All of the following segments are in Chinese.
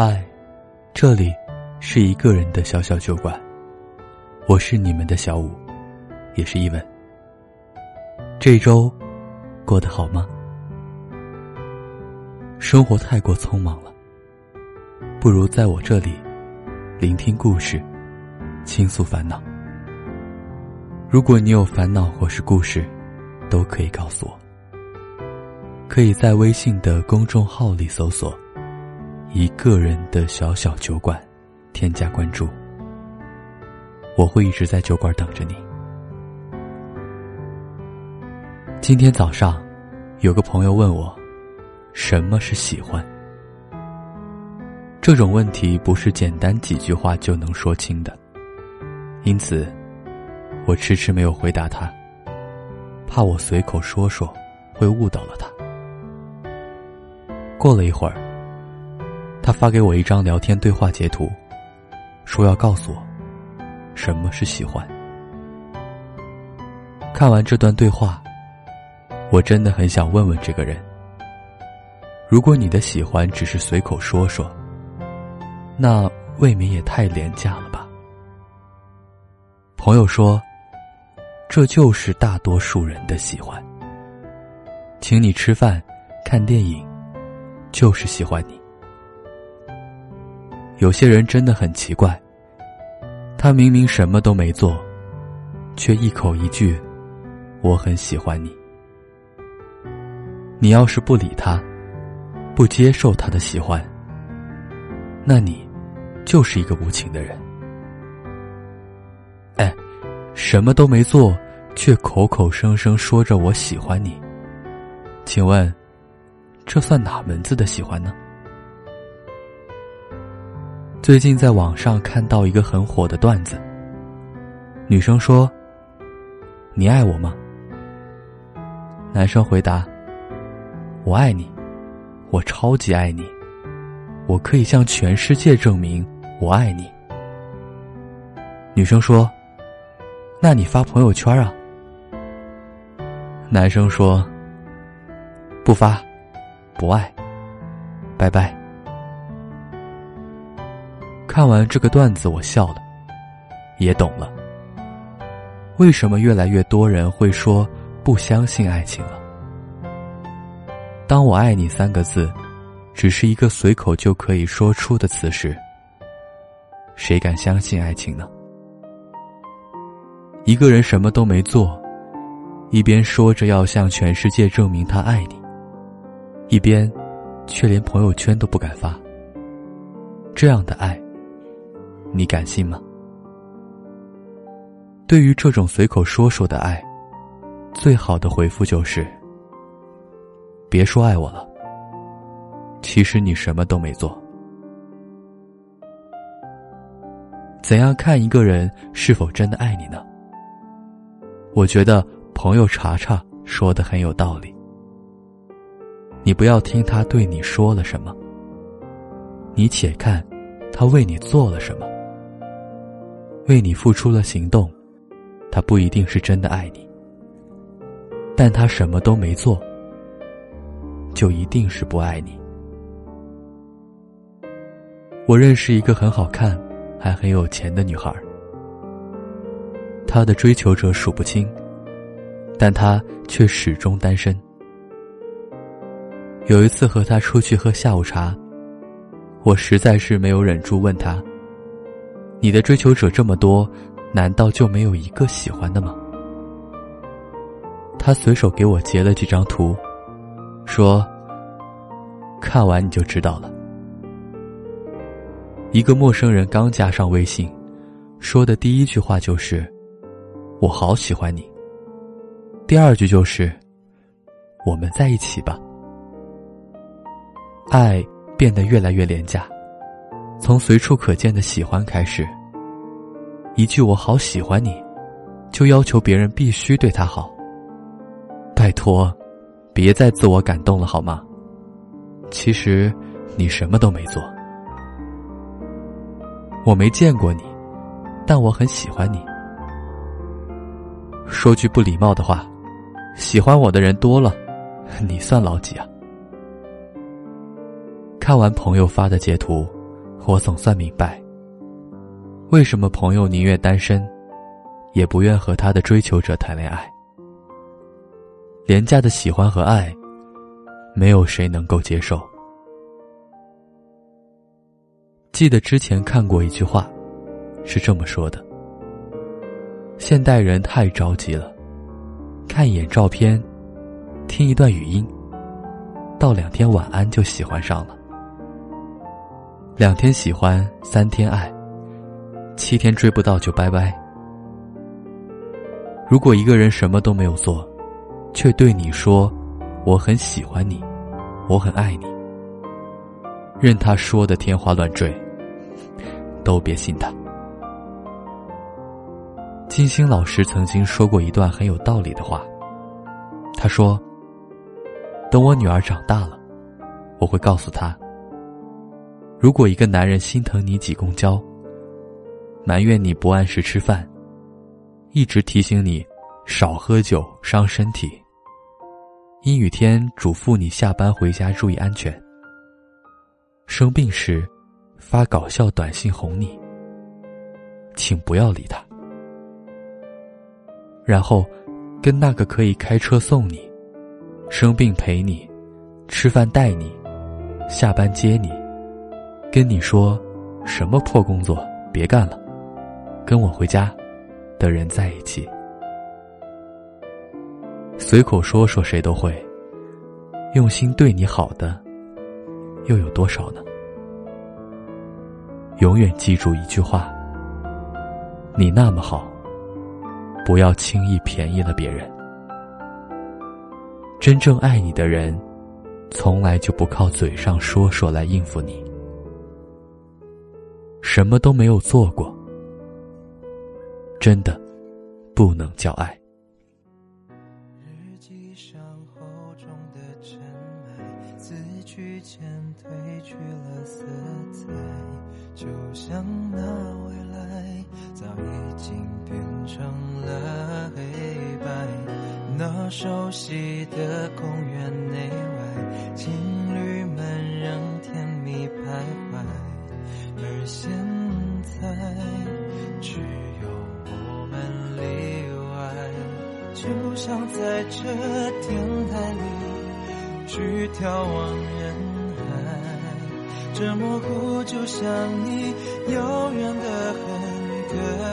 嗨，这里是一个人的小小酒馆，我是你们的小五，也是一文。这周过得好吗？生活太过匆忙了，不如在我这里聆听故事，倾诉烦恼。如果你有烦恼或是故事，都可以告诉我。可以在微信的公众号里搜索“一个人的小小酒馆”，添加关注。我会一直在酒馆等着你。今天早上，有个朋友问我：“什么是喜欢？”这种问题不是简单几句话就能说清的，因此，我迟迟没有回答他，怕我随口说说会误导了他。过了一会儿，他发给我一张聊天对话截图，说要告诉我什么是喜欢。看完这段对话，我真的很想问问这个人：如果你的喜欢只是随口说说，那未免也太廉价了吧？朋友说，这就是大多数人的喜欢。请你吃饭，看电影。就是喜欢你。有些人真的很奇怪，他明明什么都没做，却一口一句“我很喜欢你”。你要是不理他，不接受他的喜欢，那你就是一个无情的人。哎，什么都没做，却口口声声说着“我喜欢你”，请问？这算哪门子的喜欢呢？最近在网上看到一个很火的段子。女生说：“你爱我吗？”男生回答：“我爱你，我超级爱你，我可以向全世界证明我爱你。”女生说：“那你发朋友圈啊？”男生说：“不发。”不爱，拜拜。看完这个段子，我笑了，也懂了。为什么越来越多人会说不相信爱情了？当我爱你三个字，只是一个随口就可以说出的词时，谁敢相信爱情呢？一个人什么都没做，一边说着要向全世界证明他爱你。一边，却连朋友圈都不敢发。这样的爱，你敢信吗？对于这种随口说说的爱，最好的回复就是：别说爱我了。其实你什么都没做。怎样看一个人是否真的爱你呢？我觉得朋友查查说的很有道理。你不要听他对你说了什么，你且看他为你做了什么。为你付出了行动，他不一定是真的爱你，但他什么都没做，就一定是不爱你。我认识一个很好看还很有钱的女孩，她的追求者数不清，但她却始终单身。有一次和他出去喝下午茶，我实在是没有忍住问他：“你的追求者这么多，难道就没有一个喜欢的吗？”他随手给我截了几张图，说：“看完你就知道了。”一个陌生人刚加上微信，说的第一句话就是：“我好喜欢你。”第二句就是：“我们在一起吧。”爱变得越来越廉价，从随处可见的喜欢开始。一句“我好喜欢你”，就要求别人必须对他好。拜托，别再自我感动了好吗？其实你什么都没做。我没见过你，但我很喜欢你。说句不礼貌的话，喜欢我的人多了，你算老几啊？看完朋友发的截图，我总算明白，为什么朋友宁愿单身，也不愿和他的追求者谈恋爱。廉价的喜欢和爱，没有谁能够接受。记得之前看过一句话，是这么说的：现代人太着急了，看一眼照片，听一段语音，到两天晚安就喜欢上了。两天喜欢，三天爱，七天追不到就拜拜。如果一个人什么都没有做，却对你说：“我很喜欢你，我很爱你。”任他说的天花乱坠，都别信他。金星老师曾经说过一段很有道理的话。他说：“等我女儿长大了，我会告诉她。”如果一个男人心疼你挤公交，埋怨你不按时吃饭，一直提醒你少喝酒伤身体，阴雨天嘱咐你下班回家注意安全，生病时发搞笑短信哄你，请不要理他。然后跟那个可以开车送你、生病陪你、吃饭带你、下班接你。跟你说，什么破工作别干了，跟我回家的人在一起。随口说说谁都会，用心对你好的又有多少呢？永远记住一句话：你那么好，不要轻易便宜了别人。真正爱你的人，从来就不靠嘴上说说来应付你。什么都没有做过，真的不能叫爱。日记上厚重的尘埃，字句间褪去了色彩，就像那未来早已经变成了黑白。那熟悉的公园内外，情侣们仍甜蜜徘徊，而现在只有我们例外，就像在这电台里去眺望人海，这模糊就像你遥远的很可爱，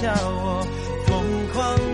叫我疯狂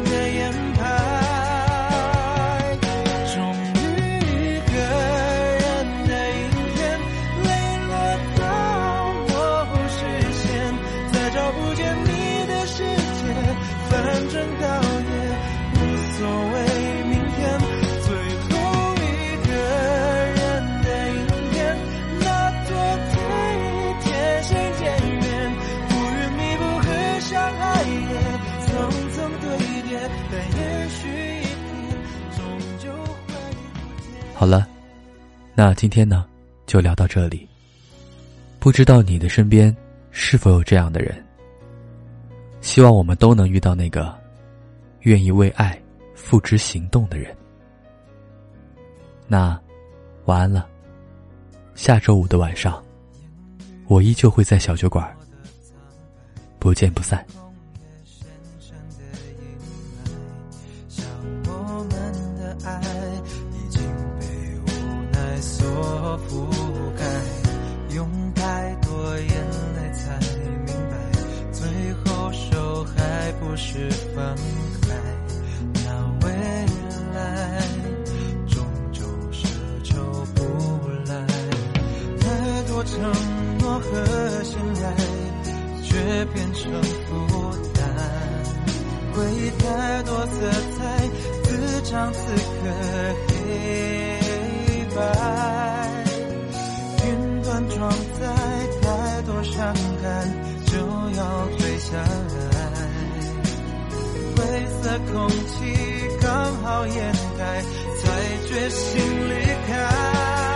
好了，那今天呢，就聊到这里。不知道你的身边是否有这样的人？希望我们都能遇到那个愿意为爱付之行动的人。那晚安了。下周五的晚上，我依旧会在小酒馆，不见不散。我眼泪才明白，最后手还不是放开。那未来终究奢求不来，太多承诺和信赖。却变成负担。回忆太多色彩，自唱此刻黑空气刚好掩盖才决心离开。